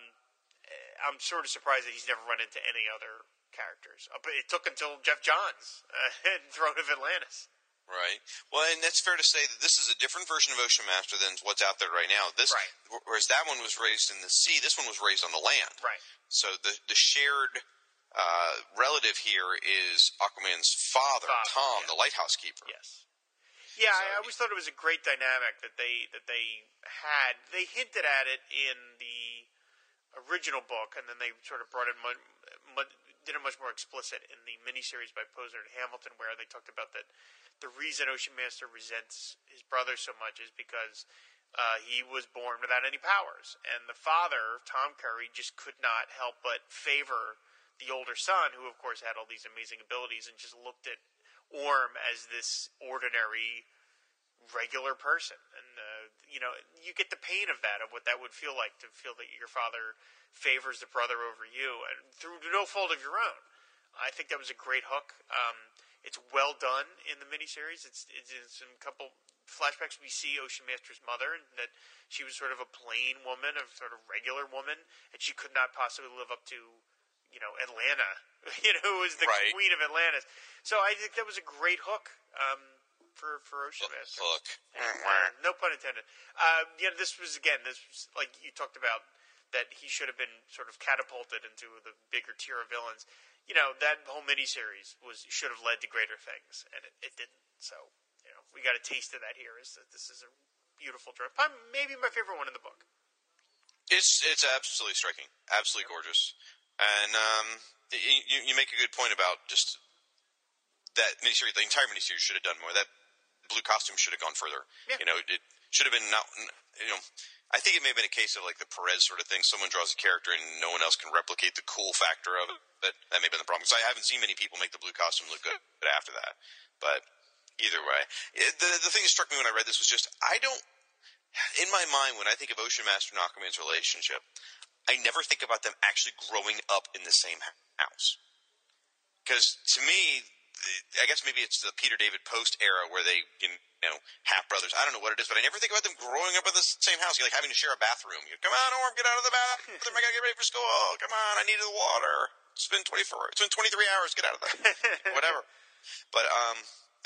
I'm sort of surprised that he's never run into any other characters. Uh, But it took until Geoff Johns uh, in Throne of Atlantis. Right. Well, and that's fair to say that this is a different version of Ocean Master than what's out there right now. This, Right. whereas that one was raised in the sea, this one was raised on the land. Right. So the the shared uh, relative here is Aquaman's father, Father, Tom, yeah. the lighthouse keeper. Yes. Yeah, So, I always thought it was a great dynamic that they that they had. They hinted at it in the original book, and then they sort of brought it mu- mu- did it much more explicit in the miniseries by Pozner and Hamilton, where they talked about that the reason Ocean Master resents his brother so much is because uh, he was born without any powers, and the father, Tom Curry, just could not help but favor the older son, who of course had all these amazing abilities, and just looked at Orm as this ordinary regular person. And uh, you know you get the pain of that of what that would feel like to feel that your father favors the brother over you and through no fault of your own. I think that was a great hook. Um, it's well done in the miniseries. It's it's in a couple flashbacks we see ocean master's mother and that she was sort of a plain woman a sort of regular woman and she could not possibly live up to you know Atlanna you know who was the Right. queen of atlantis so i think that was a great hook um, for for ocean master Hook. uh, no pun intended. Uh, you know, this was again, this was like you talked about that he should have been sort of catapulted into the bigger tier of villains. You know, that whole miniseries was should have led to greater things, and it, it didn't. So, you know, we got a taste of that here. Is that this is a beautiful? Probably Maybe my favorite one in the book. It's it's absolutely striking, absolutely gorgeous, and um, you you make a good point about just that miniseries. The entire miniseries should have done more. That blue costume should have gone further. Yeah. You know, it should have been not. You know, I think it may have been a case of like the Perez sort of thing. Someone draws a character and no one else can replicate the cool factor of it. But that may have been the problem because I haven't seen many people make the blue costume look good after that. But either way, the the thing that struck me when I read this was just I don't in my mind, when I think of Ocean Master and Aquaman's relationship, I never think about them actually growing up in the same house. Because to me, I guess maybe it's the Peter David Post era where they, you know, half brothers. I don't know what it is, but I never think about them growing up in the same house. You're like having to share a bathroom. You come on, Orm, get out of the bathroom. I gotta get ready for school. Come on, I need the water. It's been 24. It's been 23 hours. Get out of there. Whatever. But um,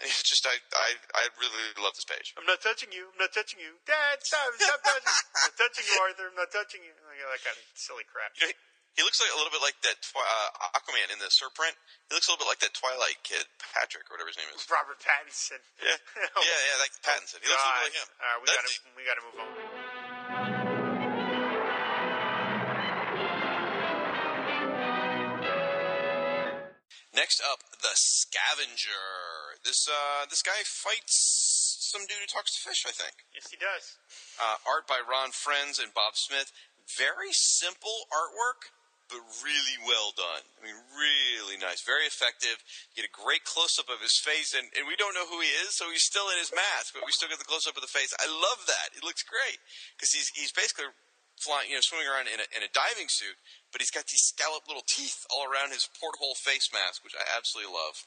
it's just I I I really love this page. I'm not touching you. I'm not touching you. Dad, stop! Stop touching! I'm not touching you, Arthur. I'm not touching you. Like, that kind of silly crap. You know, he looks like a little bit like that twi- uh, Aquaman in the Surprint. He looks a little bit like that Twilight kid, Patrick, or whatever his name is. Robert Pattinson. Yeah, yeah, yeah, like Pattinson. He looks a little bit like him. All right, we gotta we gotta move on. Next up, the Scavenger. This uh, this guy fights some dude who talks to fish. I think. Yes, he does. Uh, art by Ron Friends and Bob Smith. Very simple artwork, but really well done. I mean, really nice, very effective. You get a great close up of his face, and, and we don't know who he is, so he's still in his mask, but we still get the close up of the face. I love that. It looks great because he's he's basically flying, you know, swimming around in a, in a diving suit, but he's got these scalloped little teeth all around his porthole face mask, which I absolutely love.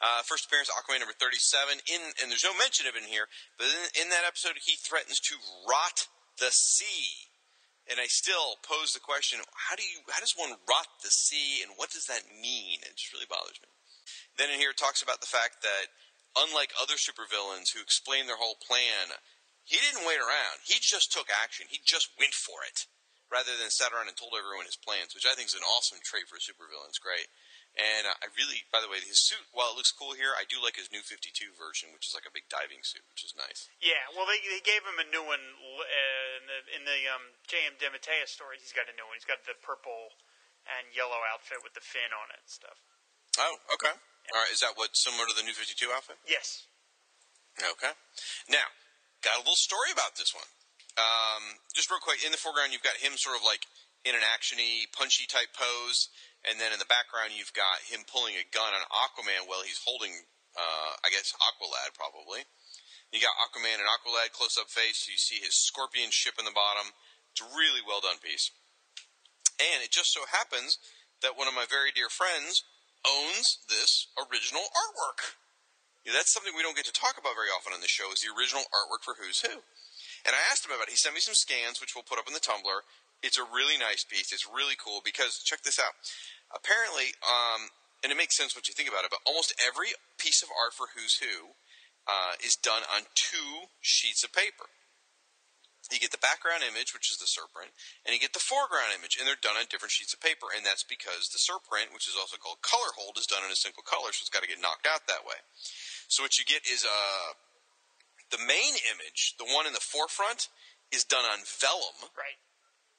Uh, first appearance, Aquaman number 37. In and there's no mention of it in here, but in, in that episode, he threatens to rot the sea. And I still pose the question: How do you? How does one rot the sea, and what does that mean? It just really bothers me. Then in here, it talks about the fact that unlike other supervillains who explain their whole plan, he didn't wait around. He just took action. He just went for it, rather than sat around and told everyone his plans, which I think is an awesome trait for a supervillain. It's great. And uh, I really, by the way, his suit, while it looks cool here, I do like his new 52 version, which is like a big diving suit, which is nice. Yeah, well, they, they gave him a new one uh, in the, in the um, J.M. DeMatteis story. He's got a new one. He's got the purple and yellow outfit with the fin on it and stuff. Oh, okay. All right. Is that what similar to the new 52 outfit? Yes. Okay. Now, got a little story about this one. Um, just real quick, in the foreground, you've got him sort of like in an actiony, punchy type pose, and then in the background, you've got him pulling a gun on Aquaman while he's holding, uh, I guess, Aqualad probably. You got Aquaman and Aqualad close up face. You see his scorpion ship in the bottom. It's a really well done piece. And it just so happens that one of my very dear friends owns this original artwork. That's something we don't get to talk about very often on the show is the original artwork for Who's Who. And I asked him about it. He sent me some scans, which we'll put up in the Tumblr. It's a really nice piece. It's really cool because check this out. Apparently, um, and it makes sense once you think about it, but almost every piece of art for Who's Who uh, is done on two sheets of paper. You get the background image, which is the surprint, and you get the foreground image, and they're done on different sheets of paper, and that's because the surprint, which is also called color hold, is done in a single color, so it's got to get knocked out that way. So what you get is uh, the main image, the one in the forefront, is done on vellum. Right.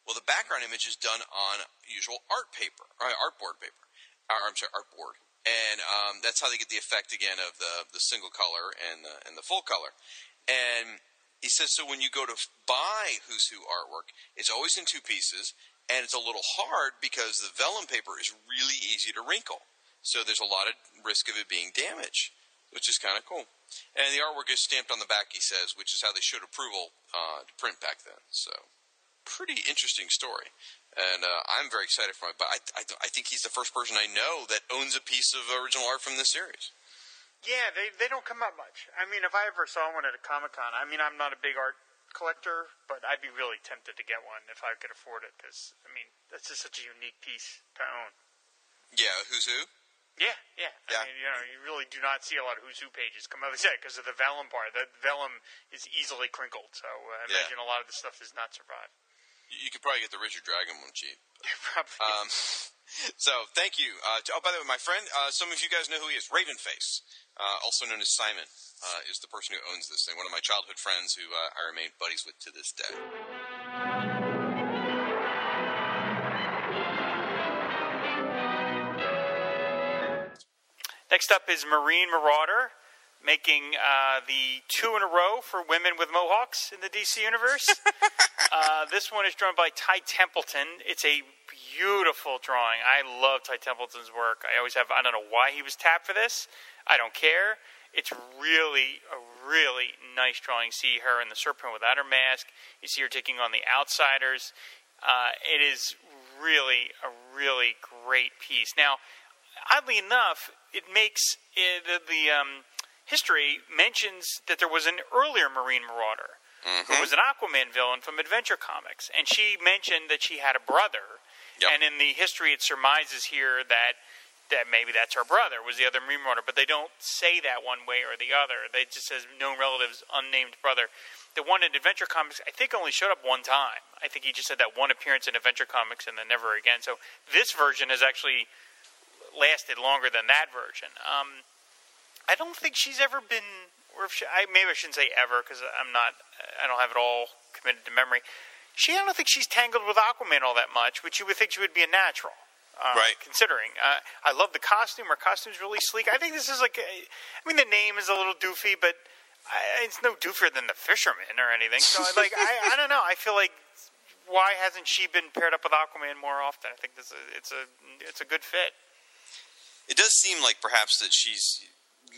Well, the background image is done on usual art paper, or artboard paper. Or, I'm sorry, artboard, and um, that's how they get the effect again of the the single color and the and the full color. And he says so when you go to buy Who's Who artwork, it's always in two pieces, and it's a little hard because the vellum paper is really easy to wrinkle. So there's a lot of risk of it being damaged, which is kind of cool. And the artwork is stamped on the back, he says, which is how they showed approval uh, to print back then. So pretty interesting story. And uh, I'm very excited for it. But I, I, I think he's the first person I know that owns a piece of original art from this series. Yeah, they they don't come up much. I mean, if I ever saw one at a Comic Con, I mean, I'm not a big art collector, but I'd be really tempted to get one if I could afford it. Because I mean, that's just such a unique piece to own. Yeah, who's who? Yeah, yeah. Yeah. I mean, you know, you really do not see a lot of Who's Who pages come out. Like I because of the vellum part. The vellum is easily crinkled, so uh, I Yeah. imagine a lot of the stuff does not survive. You you could probably get the Richard Dragon one cheap. Probably. Um, so thank you. Uh, to, oh, by the way, my friend, uh, some of you guys know who he is. Ravenface, uh, also known as Simon, uh, is the person who owns this thing. One of my childhood friends who uh, I remain buddies with to this day. Next up is Marine Marauder, making uh, the two in a row for women with mohawks in the DC universe. uh, this one is drawn by Ty Templeton. It's a beautiful drawing. I love Ty Templeton's work. I always have. I don't know why he was tapped for this. I don't care. It's really a really nice drawing. See her in the surprint without her mask. You see her taking on the outsiders. Uh, it is really a really great piece. Now, oddly enough, it makes uh, the, the um, history mentions that there was an earlier Marine Marauder who was an Aquaman villain from Adventure Comics, and she mentioned that she had a brother. Yep. And in the history, it surmises here that that maybe that's her brother was the other Marine Marauder, but they don't say that one way or the other. They just says known relatives, unnamed brother. The one in Adventure Comics, I think, only showed up one time. I think he just had that one appearance in Adventure Comics and then never again. So this version has actually lasted longer than that version. Um, I don't think she's ever been, or if she, I, maybe I shouldn't say ever because I'm not, I don't have it all committed to memory. She, I don't think she's tangled with Aquaman all that much, which you would think she would be a natural. Uh, Right. Considering, uh, I love the costume. Her costume's really sleek. I think this is like, a, I mean, the name is a little doofy, but I, it's no doofier than the Fisherman or anything. So, like, I, I don't know. I feel like why hasn't she been paired up with Aquaman more often? I think this is, it's a it's a good fit. It does seem like perhaps that she's.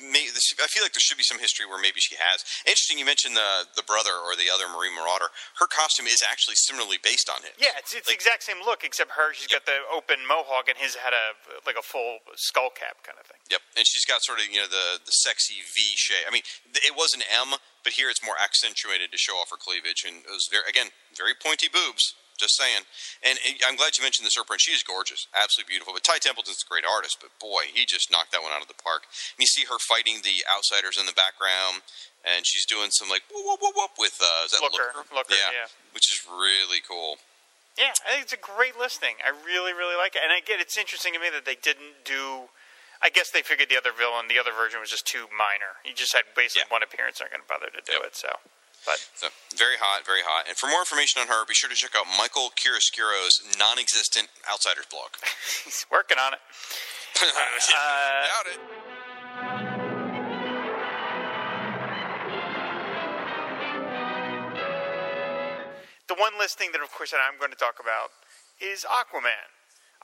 May, this- I feel like there should be some history where maybe she has. Interesting, you mentioned the the brother or the other Marine Marauder. Her costume is actually similarly based on him. Yeah, it's it's Like- the exact same look except her. She's got the open mohawk and his had a like a full skull cap kind of thing. Yep, and she's got sort of you know the the sexy V shape. I mean, it was an M, but here it's more accentuated to show off her cleavage, and it was very again very pointy boobs. Just saying, and, and I'm glad you mentioned the surprint. She is gorgeous, absolutely beautiful. But Ty Templeton's a great artist, but boy, he just knocked that one out of the park. And you see her fighting the outsiders in the background, and she's doing some like whoop whoop whoop whoop with uh, is that Looker, Looker, yeah. which is really cool. Yeah, I think it's a great listing. I really really like it, and again, it's interesting to me that they didn't do. I guess they figured the other villain, the other version was just too minor. He just had basically Yeah. one appearance. They're going to bother to do Yep. it. So, but So very hot, very hot. And for more information on her, be sure to check out Michael Chiaroscuro's non-existent Outsiders blog. he's working on it. Uh, Doubt it. The one list thing that, of course, that I'm going to talk about is Aquaman.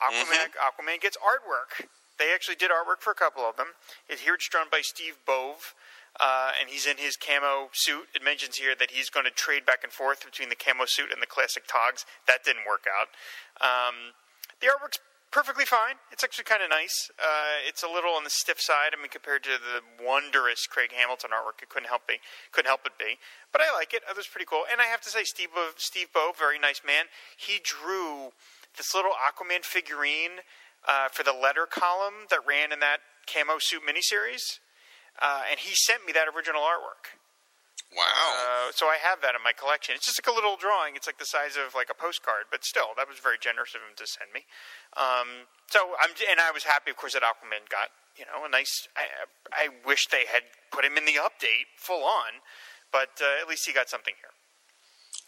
Aquaman, Aquaman gets artwork. They actually did artwork for a couple of them. It, here it's drawn by Steve Bove, uh, and he's in his camo suit. It mentions here that he's going to trade back and forth between the camo suit and the classic togs. That didn't work out. Um, the artwork's perfectly fine. It's actually kind of nice. Uh, it's a little on the stiff side. I mean, compared to the wondrous Craig Hamilton artwork, it couldn't help be couldn't help it be. But I like it. Was pretty cool. And I have to say, Steve Bo, Steve Bowe, very nice man. He drew this little Aquaman figurine uh, for the letter column that ran in that camo suit miniseries, uh, and he sent me that original artwork. Wow. Uh, so I have that in my collection. It's just like a little drawing. It's like the size of like a postcard, but still, that was very generous of him to send me. Um, so I'm, and I was happy, of course, that Aquaman got you know a nice. I, I wish they had put him in the update full on, but uh, at least he got something here.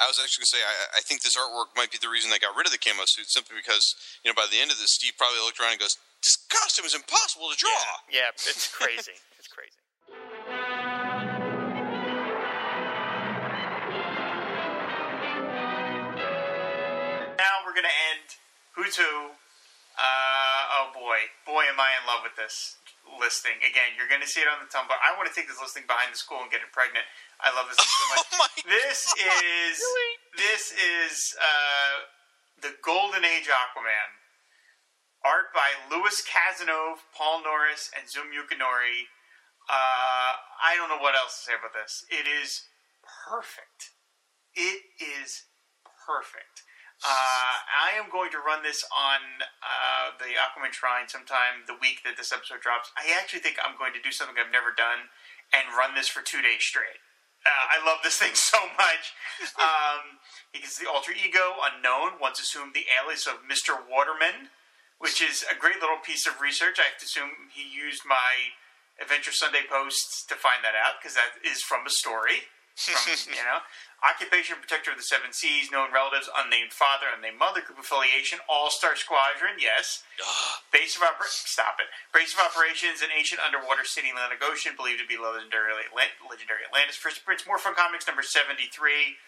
I was actually going to say, I, I think this artwork might be the reason they got rid of the camo suit, simply because, you know, by the end of this, Steve probably looked around and goes, this costume is impossible to draw. Yeah, yeah it's crazy. it's crazy. Who's Who. Uh, oh boy. Boy, am I in love with this listing. Again, you're going to see it on the Tumblr. I want to take this listing behind the school and get it pregnant. I love this so much. Oh my This is this is uh, the Golden Age Aquaman. Art by Louis Casanova, Paul Norris, and Zum Yukinori. Uh, I don't know what else to say about this. It is perfect. It is perfect. Uh, I am going to run this on uh, the Aquaman Shrine sometime the week that this episode drops. I actually think I'm going to do something I've never done and run this for two days straight. Uh, I love this thing so much. Um, because the alter ego, unknown, once assumed the alias of Mr. Waterman, which is a great little piece of research. I have to assume he used my Adventure Sunday posts to find that out because that is from a story. From, you know, occupation protector of the seven seas, known relatives, unnamed father, unnamed mother, group affiliation, All Star Squadron. Yes, base of oper- stop it. Base of operations, an ancient underwater city in the Atlantic Ocean, believed to be legendary, legendary Atlantis. First appearance, More Fun Comics number seventy three.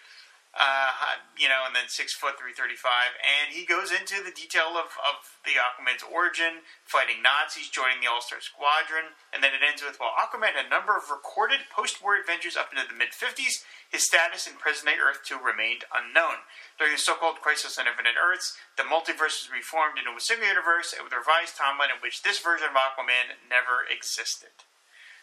Uh, you know, and then six foot three thirty five, and he goes into the detail of, of the Aquaman's origin, fighting Nazis, joining the All Star Squadron, and then it ends with while Aquaman had a number of recorded post-war adventures up into the mid fifties, his status in present-day Earth two remained unknown. During the so-called Crisis on Infinite Earths, the multiverse was reformed into a single universe with a revised timeline in which this version of Aquaman never existed.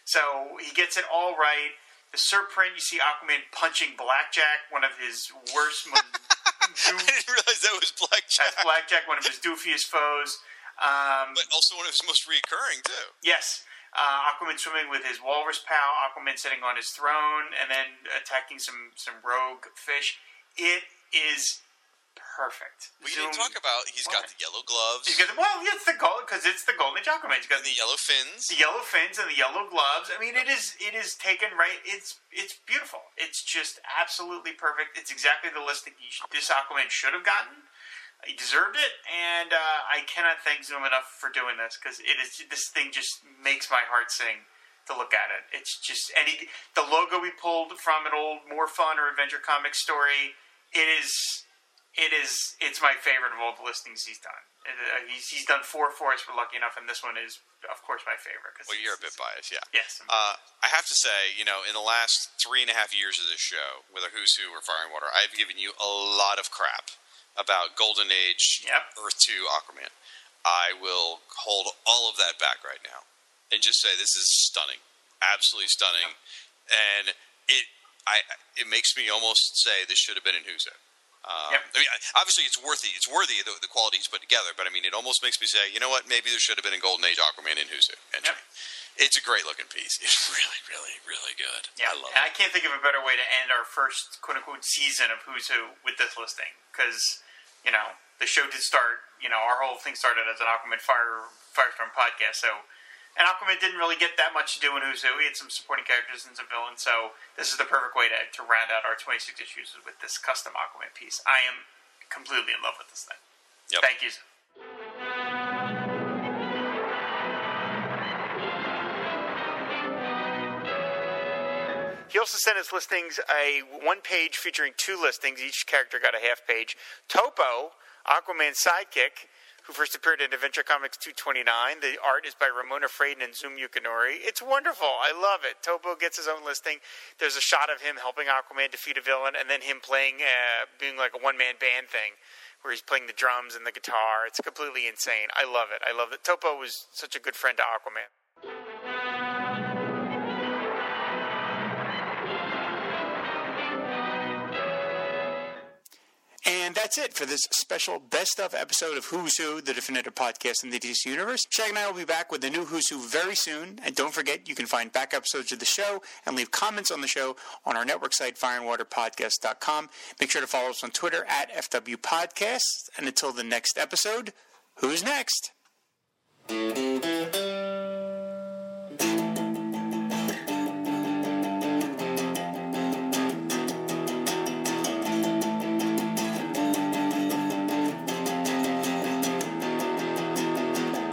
So he gets it all right. The surprint, you see Aquaman punching Blackjack, one of his worst, most I didn't realize that was Blackjack. That's Blackjack, one of his doofiest foes. Um, But also one of his most reoccurring, too. yes, uh, Aquaman swimming with his walrus pal, Aquaman sitting on his throne, and then attacking some some rogue fish. It is perfect. We Zoom- didn't talk about he's got the yellow gloves He's got the, well, it's the gold because it's the Golden Age Aquaman. He's got and the yellow fins. the yellow fins and the yellow gloves. I mean, it is it is taken right. It's it's beautiful. It's just absolutely perfect. It's exactly the he sh- this Aquaman should have gotten. He deserved it, and uh, I cannot thank Zoom enough for doing this because it is this thing just makes my heart sing to look at it. It's just any the logo we pulled from an old more fun or adventure comic story. It is it is it's my favorite of all the listings he's done. Uh, he's he's done four for us. We're lucky enough, and this one is of course my favorite. Cause Well, you're a bit biased, yeah. Yes. Uh, I have to say, you know, in the last three and a half years of this show, whether Who's Who or Fire and Water, I've given you a lot of crap about Golden Age, Yep. Earth 2, Aquaman. I will hold all of that back right now and just say this is stunning, absolutely stunning, and it I it makes me almost say this should have been in Who's Who. Um, Yep. I mean, obviously it's worthy. It's worthy of the, the quality he's put together. But I mean, it almost makes me say, you know what? Maybe there should have been a Golden Age Aquaman in Who's Who. entry. It's a great looking piece. It's really, really, really good. Yeah, I love and it. I can't think of a better way to end our first quote unquote season of Who's Who with this listing because you know the show did start. You know, our whole thing started as an Aquaman Fire Firestorm podcast. So, and Aquaman didn't really get that much to do in Who's Who. He had some supporting characters and some villains. So this is the perfect way to to round out our 26 issues with this custom Aquaman piece. I am completely in love with this thing. Yep. Thank you. He also sent his listings a one page featuring two listings. Each character got a half page. Topo, Aquaman's sidekick, who first appeared in Adventure Comics 229. The art is by Ramona Fradon and Zum Yukinori. It's wonderful. I love it. Topo gets his own listing. There's a shot of him helping Aquaman defeat a villain, and then him playing, uh, like a one man band thing where he's playing the drums and the guitar. It's completely insane. I love it. I love it. Topo was such a good friend to Aquaman. That's it for this special best of episode of Who's Who, the definitive podcast in the DC Universe. Shag and I will be back with a new Who's Who very soon. And don't forget, you can find back episodes of the show and leave comments on the show on our network site, fireandwaterpodcast.com. Make sure to follow us on Twitter at FW Podcasts. And until the next episode, who's next?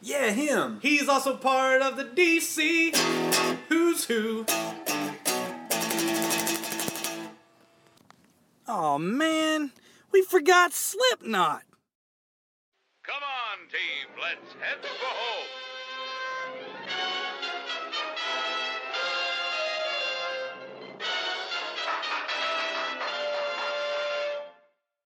Yeah, him. He's also part of the DC Who's Who. Oh man, we forgot Slipknot. Come on, team, let's head for home.